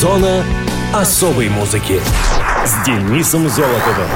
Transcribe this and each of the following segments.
Зона особой музыки с Денисом Золотовым.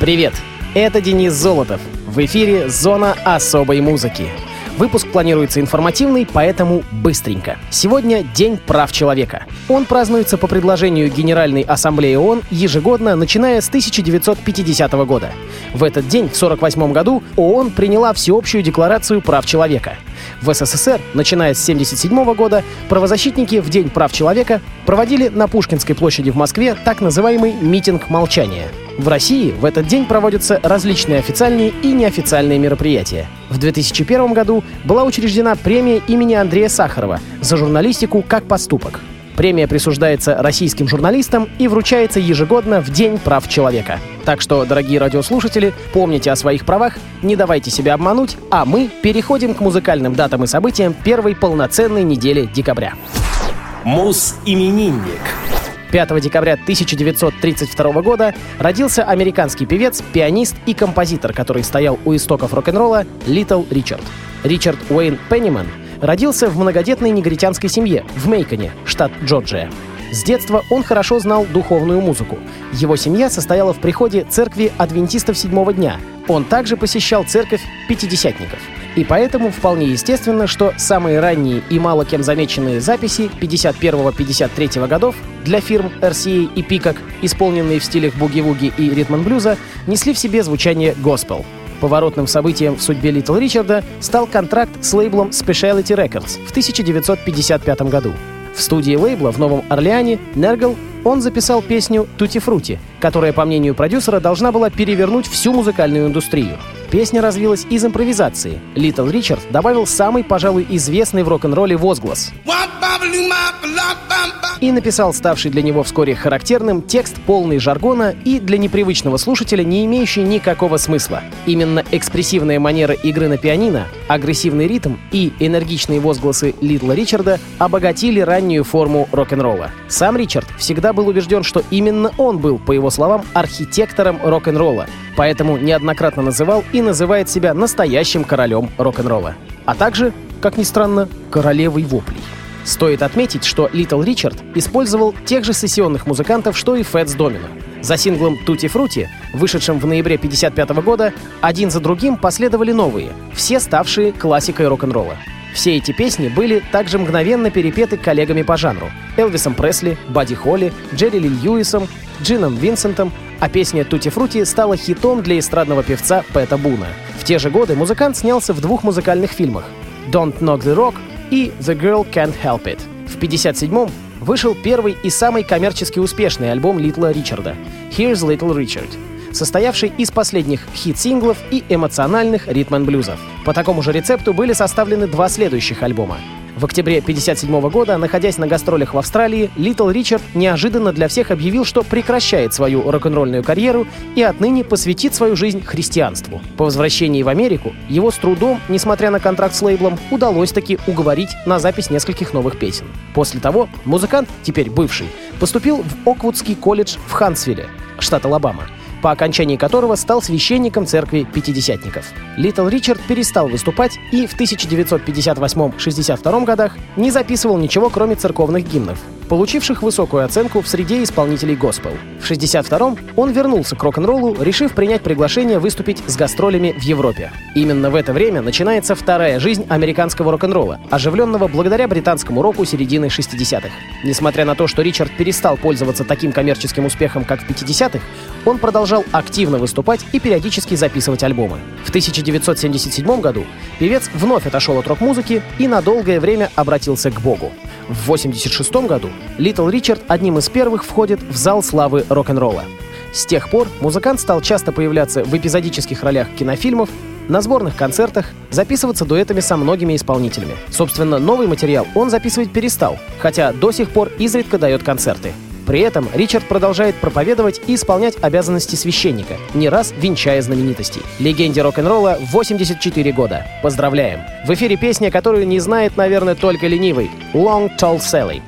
Привет, это Денис Золотов. В эфире «Зона особой музыки». Выпуск планируется информативный, поэтому быстренько. Сегодня День прав человека. Он празднуется по предложению Генеральной Ассамблеи ООН ежегодно, начиная с 1950 года. В этот день, в 1948 году, ООН приняла Всеобщую декларацию прав человека. В СССР, начиная с 1977 года, правозащитники в День прав человека проводили на Пушкинской площади в Москве так называемый «митинг молчания». В России в этот день проводятся различные официальные и неофициальные мероприятия. В 2001 году была учреждена премия имени Андрея Сахарова за журналистику как поступок. Премия присуждается российским журналистам и вручается ежегодно в День прав человека. Так что, дорогие радиослушатели, помните о своих правах, не давайте себя обмануть, а мы переходим к музыкальным датам и событиям первой полноценной недели декабря. Мус-именинник. 5 декабря 1932 года родился американский певец, пианист и композитор, который стоял у истоков рок-н-ролла Литл Ричард. Ричард Уэйн Пенниман родился в многодетной негритянской семье в Мейконе, штат Джорджия. С детства он хорошо знал духовную музыку. Его семья состояла в приходе церкви адвентистов седьмого дня. Он также посещал церковь пятидесятников. И поэтому вполне естественно, что самые ранние и мало кем замеченные записи 51-53 годов для фирм RCA и Peacock, исполненные в стилях буги-вуги и ритм-блюза, несли в себе звучание госпел. Поворотным событием в судьбе Литл Ричарда стал контракт с лейблом Specialty Records в 1955 году. В студии лейбла в Новом Орлеане Нергл он записал песню «Тути Фрути», которая, по мнению продюсера, должна была перевернуть всю музыкальную индустрию. Песня развилась из импровизации. Литл Ричард добавил самый, пожалуй, известный в рок-н-ролле возглас. И написал ставший для него вскоре характерным текст полный жаргона и для непривычного слушателя не имеющий никакого смысла. Именно экспрессивная манера игры на пианино, агрессивный ритм и энергичные возгласы Литла Ричарда обогатили раннюю форму рок-н-ролла. Сам Ричард всегда был убежден, что именно он был, по его словам, архитектором рок-н-ролла, поэтому неоднократно называл и называет себя настоящим королем рок-н-ролла. А также, как ни странно, королевой воплей. Стоит отметить, что Little Ричард использовал тех же сессионных музыкантов, что и Фэтс Домино. За синглом «Тути Фрути», вышедшим в ноябре 1955 года, один за другим последовали новые, все ставшие классикой рок-н-ролла. Все эти песни были также мгновенно перепеты коллегами по жанру — Элвисом Пресли, Бадди Холли, Джерри Ли Льюисом, Джином Винсентом, а песня «Tutti Frutti» стала хитом для эстрадного певца Пэта Буна. В те же годы музыкант снялся в двух музыкальных фильмах «Don't Knock the Rock» и «The Girl Can't Help It». В 1957-м вышел первый и самый коммерчески успешный альбом Литла Ричарда «Here's Little Richard», состоявший из последних хит-синглов и эмоциональных ритм-блюзов. По такому же рецепту были составлены два следующих альбома в октябре 1957 года, находясь на гастролях в Австралии, Литл Ричард неожиданно для всех объявил, что прекращает свою рок-н-ролльную карьеру и отныне посвятит свою жизнь христианству. По возвращении в Америку его с трудом, несмотря на контракт с лейблом, удалось таки уговорить на запись нескольких новых песен. После того музыкант, теперь бывший, поступил в Оквудский колледж в Хансвилле, штат Алабама, по окончании которого стал священником церкви пятидесятников. Литл Ричард перестал выступать и в 1958-62 годах не записывал ничего, кроме церковных гимнов, получивших высокую оценку в среде исполнителей госпел. В 62-м он вернулся к рок-н-роллу, решив принять приглашение выступить с гастролями в Европе. Именно в это время начинается вторая жизнь американского рок-н-ролла, оживленного благодаря британскому року середины 60-х. Несмотря на то, что Ричард перестал пользоваться таким коммерческим успехом, как в 50-х, он продолжал активно выступать и периодически записывать альбомы. В 1977 году певец вновь отошел от рок-музыки и на долгое время обратился к Богу. В 1986 году Литл Ричард одним из первых входит в зал славы рок-н-ролла. С тех пор музыкант стал часто появляться в эпизодических ролях кинофильмов, на сборных концертах, записываться дуэтами со многими исполнителями. Собственно, новый материал он записывать перестал, хотя до сих пор изредка дает концерты. При этом Ричард продолжает проповедовать и исполнять обязанности священника, не раз венчая знаменитостей. Легенде рок-н-ролла 84 года. Поздравляем! В эфире песня, которую не знает, наверное, только ленивый. «Long Tall Sally».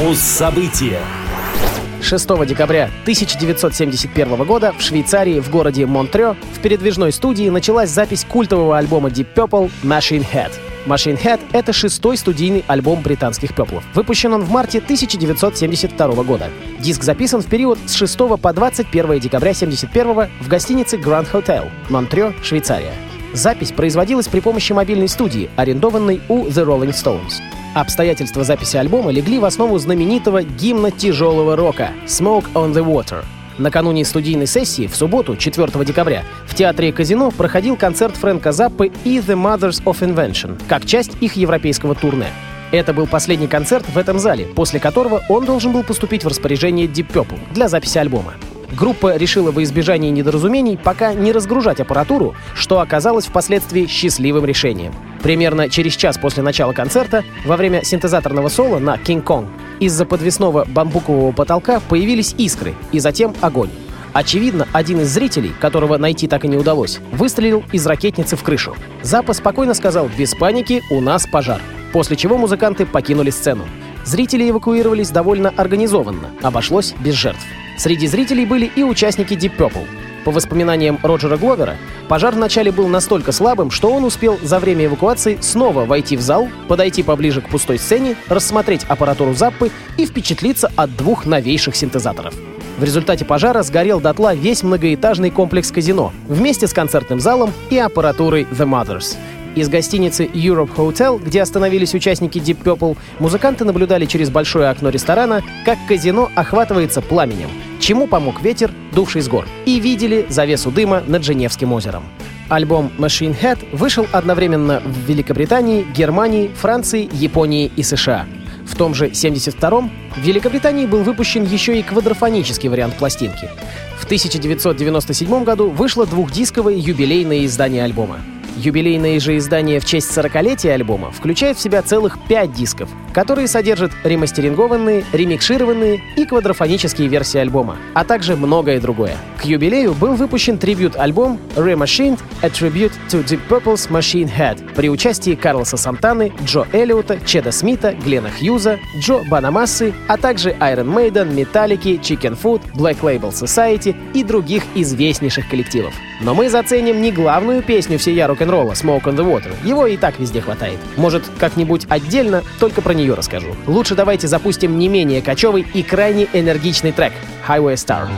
Муз-события 6 декабря 1971 года в Швейцарии в городе Монтрео в передвижной студии началась запись культового альбома Deep Purple Machine Head. Machine Head — это шестой студийный альбом британских пеплов. Выпущен он в марте 1972 года. Диск записан в период с 6 по 21 декабря 1971 в гостинице Grand Hotel, Монтрео, Швейцария. Запись производилась при помощи мобильной студии, арендованной у The Rolling Stones. Обстоятельства записи альбома легли в основу знаменитого гимна тяжелого рока «Smoke on the Water». Накануне студийной сессии в субботу, 4 декабря, в театре «Казино» проходил концерт Фрэнка Заппы и The Mothers of Invention, как часть их европейского турне. Это был последний концерт в этом зале, после которого он должен был поступить в распоряжение Deep Purple для записи альбома. Группа решила во избежание недоразумений пока не разгружать аппаратуру, что оказалось впоследствии счастливым решением. Примерно через час после начала концерта, во время синтезаторного соло на «King Kong», из-за подвесного бамбукового потолка появились искры и затем огонь. Очевидно, один из зрителей, которого найти так и не удалось, выстрелил из ракетницы в крышу. Запа спокойно сказал «Без паники, у нас пожар», после чего музыканты покинули сцену. Зрители эвакуировались довольно организованно, обошлось без жертв. Среди зрителей были и участники Deep Purple. По воспоминаниям Роджера Гловера, пожар вначале был настолько слабым, что он успел за время эвакуации снова войти в зал, подойти поближе к пустой сцене, рассмотреть аппаратуру Заппы и впечатлиться от двух новейших синтезаторов. В результате пожара сгорел дотла весь многоэтажный комплекс казино вместе с концертным залом и аппаратурой The Mothers. Из гостиницы Europe Hotel, где остановились участники Deep Purple, музыканты наблюдали через большое окно ресторана, как казино охватывается пламенем, чему помог ветер, дувший с гор, и видели завесу дыма над Женевским озером. Альбом Machine Head вышел одновременно в Великобритании, Германии, Франции, Японии и США. В том же 72-м в Великобритании был выпущен еще и квадрофонический вариант пластинки. В 1997 году вышло двухдисковое юбилейное издание альбома. Юбилейное же издание в честь 40-летия альбома включает в себя целых 5 дисков, которые содержат ремастерингованные, ремикшированные и квадрофонические версии альбома, а также многое другое. К юбилею был выпущен трибют-альбом Remachined — A Tribute to Deep Purple's Machine Head при участии Карлоса Сантаны, Джо Эллиота, Чеда Смита, Глена Хьюза, Джо Банамассы, а также Iron Maiden, Metallica, Chicken Food, Black Label Society и других известнейших коллективов. Но мы заценим не главную песню всея рок-н-ролла «Smoke on the Water». Его и так везде хватает. Может, как-нибудь отдельно, только про нее расскажу. Лучше давайте запустим не менее кочевый и крайне энергичный трек «Highway Star».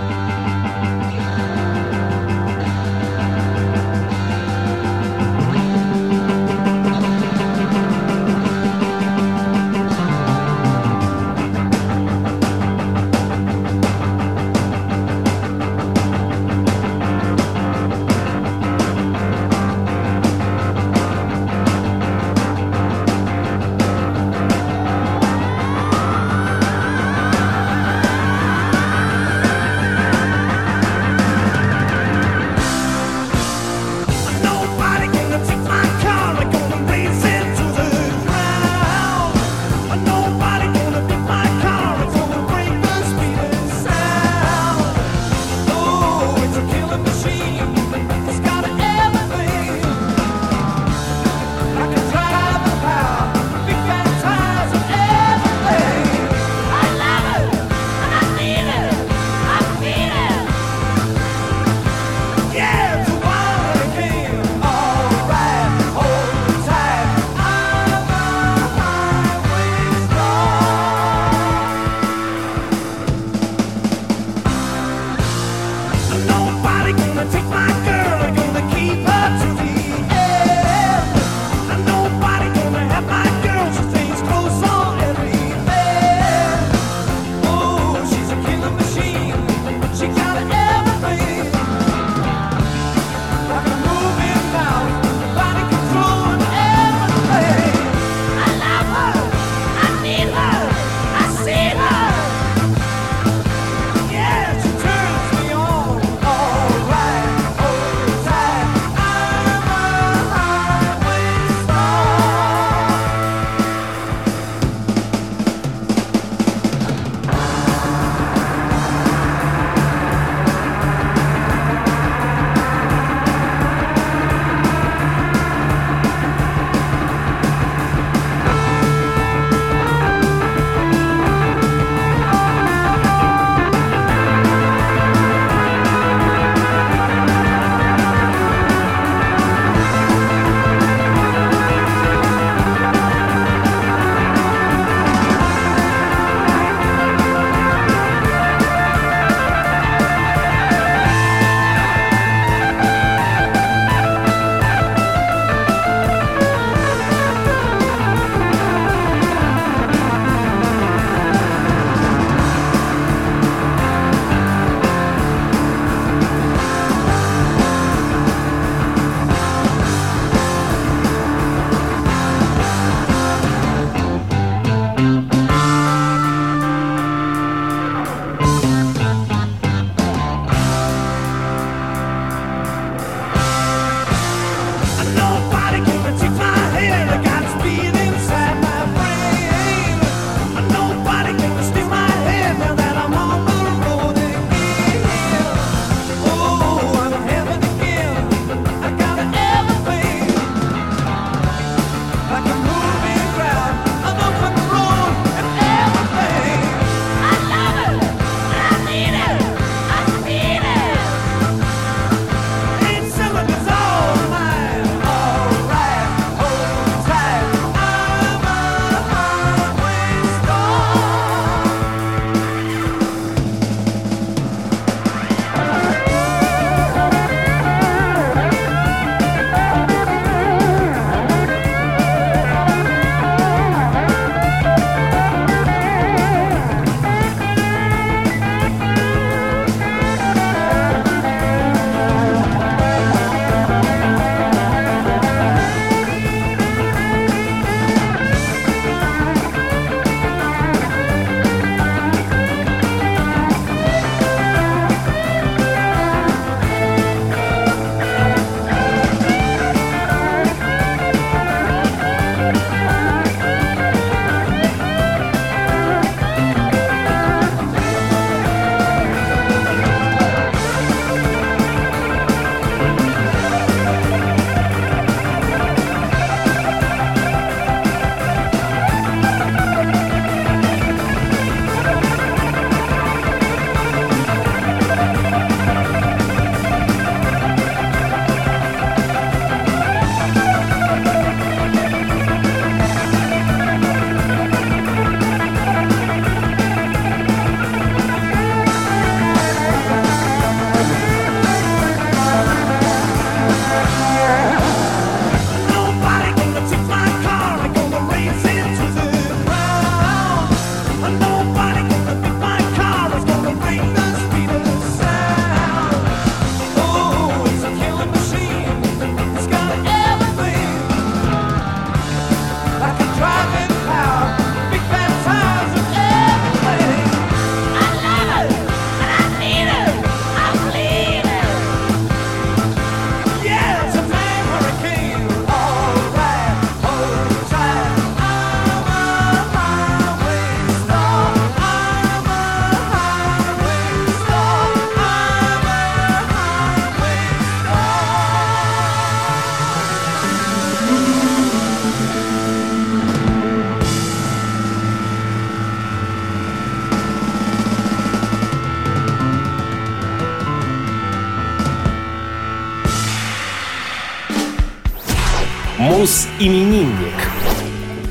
И еще именинник.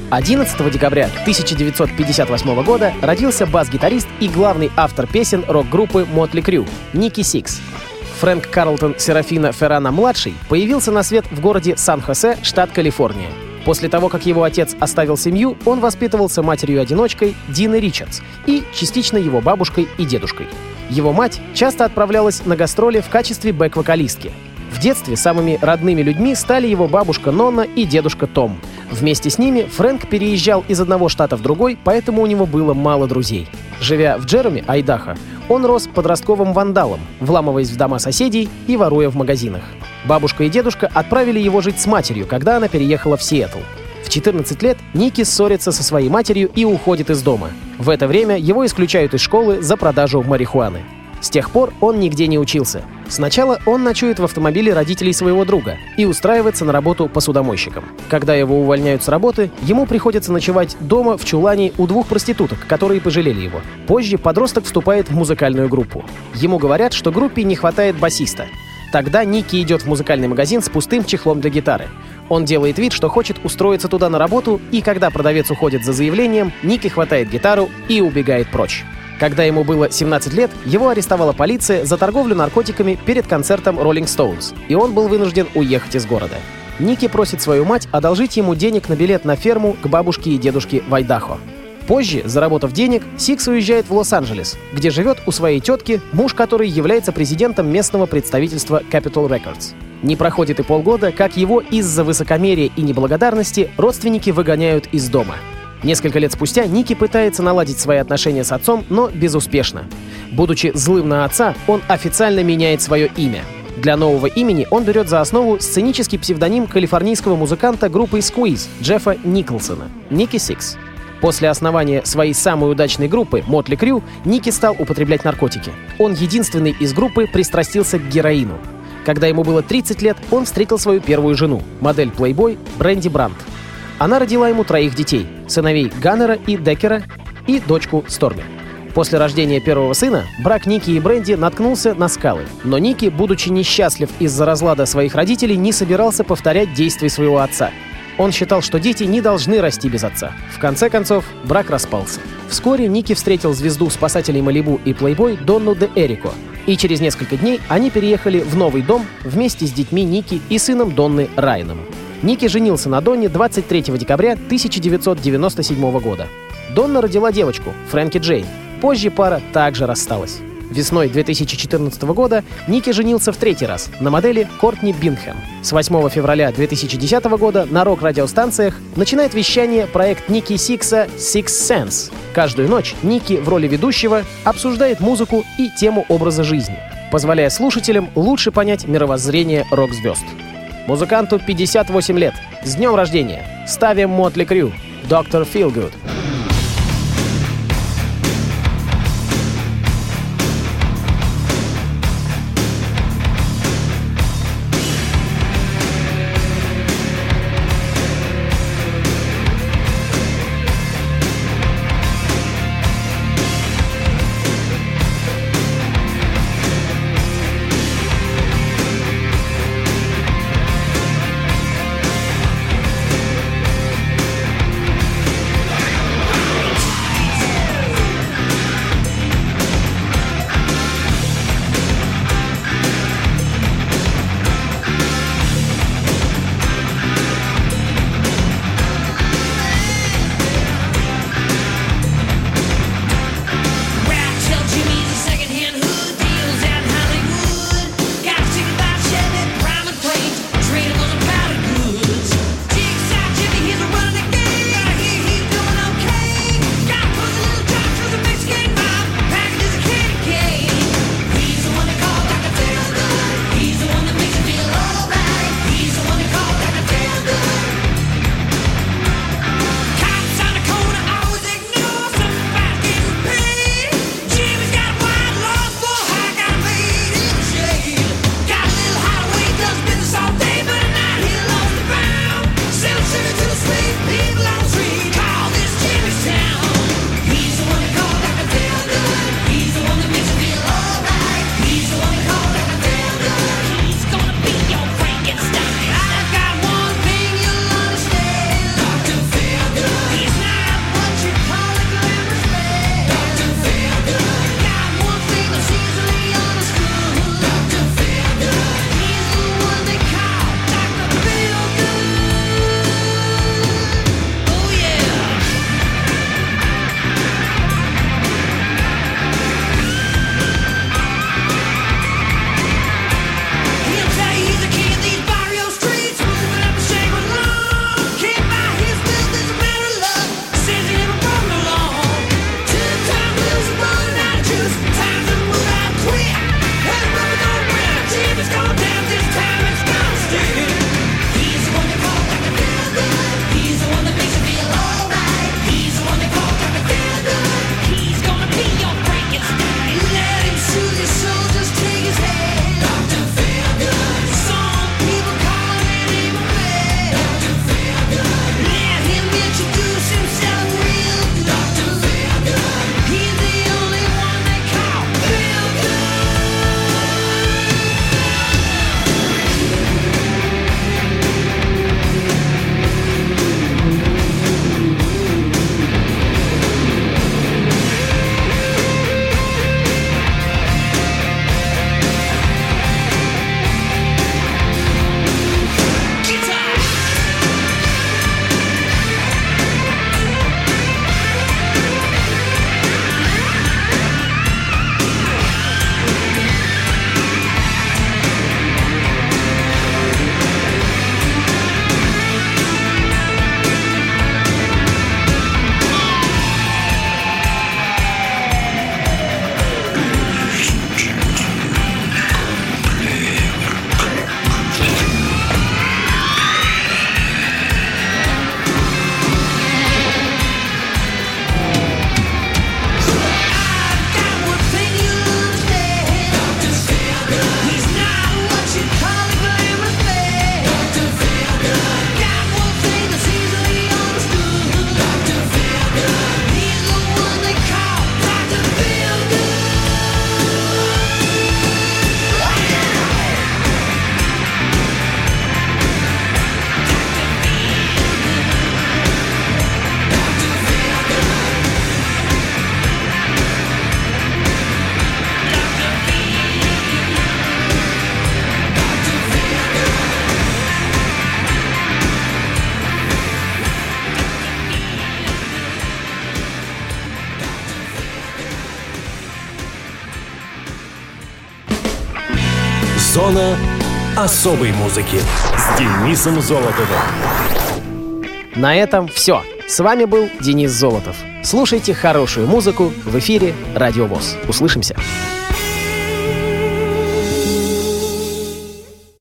11 декабря 1958 года родился бас-гитарист и главный автор песен рок-группы Mötley Crüe Ники Сикс. Фрэнк Карлтон Серафино Феранна-младший появился на свет в городе Сан-Хосе, штат Калифорния. После того, как его отец оставил семью, он воспитывался матерью-одиночкой Диной Ричардс и частично его бабушкой и дедушкой. Его мать часто отправлялась на гастроли в качестве бэк-вокалистки. В детстве самыми родными людьми стали его бабушка Нонна и дедушка Том. Вместе с ними Фрэнк переезжал из одного штата в другой, поэтому у него было мало друзей. Живя в Джеруме, Айдахо, он рос подростковым вандалом, вламываясь в дома соседей и воруя в магазинах. Бабушка и дедушка отправили его жить с матерью, когда она переехала в Сиэтл. В 14 лет Ники ссорится со своей матерью и уходит из дома. В это время его исключают из школы за продажу марихуаны. С тех пор он нигде не учился. Сначала он ночует в автомобиле родителей своего друга и устраивается на работу посудомойщиком. Когда его увольняют с работы, ему приходится ночевать дома в чулане у двух проституток, которые пожалели его. Позже подросток вступает в музыкальную группу. Ему говорят, что группе не хватает басиста. Тогда Ники идет в музыкальный магазин с пустым чехлом для гитары. Он делает вид, что хочет устроиться туда на работу, и когда продавец уходит за заявлением, Ники хватает гитару и убегает прочь. Когда ему было 17 лет, его арестовала полиция за торговлю наркотиками перед концертом Rolling Stones, и он был вынужден уехать из города. Ники просит свою мать одолжить ему денег на билет на ферму к бабушке и дедушке в Айдахо. Позже, заработав денег, Сикс уезжает в Лос-Анджелес, где живет у своей тетки, муж которой является президентом местного представительства Capitol Records. Не проходит и полгода, как его из-за высокомерия и неблагодарности родственники выгоняют из дома. Несколько лет спустя Ники пытается наладить свои отношения с отцом, но безуспешно. Будучи злым на отца, он официально меняет свое имя. Для нового имени он берет за основу сценический псевдоним калифорнийского музыканта группы Squeeze Джеффа Николсона — Ники Сикс. После основания своей самой удачной группы Mötley Crüe Ники стал употреблять наркотики. Он единственный из группы пристрастился к героину. Когда ему было 30 лет, он встретил свою первую жену, модель Playboy Бренди Брандт. Она родила ему троих детей — сыновей Ганнера и Деккера и дочку Сторми. После рождения первого сына брак Ники и Бренди наткнулся на скалы. Но Ники, будучи несчастлив из-за разлада своих родителей, не собирался повторять действия своего отца — он считал, что дети не должны расти без отца. В конце концов, брак распался. Вскоре Ники встретил звезду спасателей Малибу и плейбой Донну де Эрико. И через несколько дней они переехали в новый дом вместе с детьми Ники и сыном Донны Райаном. Ники женился на Донне 23 декабря 1997 года. Донна родила девочку, Фрэнки Джейн. Позже пара также рассталась. Весной 2014 года Ники женился в третий раз на модели Кортни Бинхэм. С 8 февраля 2010 года на рок-радиостанциях начинает вещание проект Ники Сикса Six Sense. Каждую ночь Ники в роли ведущего обсуждает музыку и тему образа жизни, позволяя слушателям лучше понять мировоззрение рок-звезд. Музыканту 58 лет. С днем рождения! Ставим Мотли Крю. Доктор Feelgood. Зона особой музыки с Денисом Золотовым. На этом все. С вами был Денис Золотов. Слушайте хорошую музыку в эфире Радио ВОЗ. Услышимся.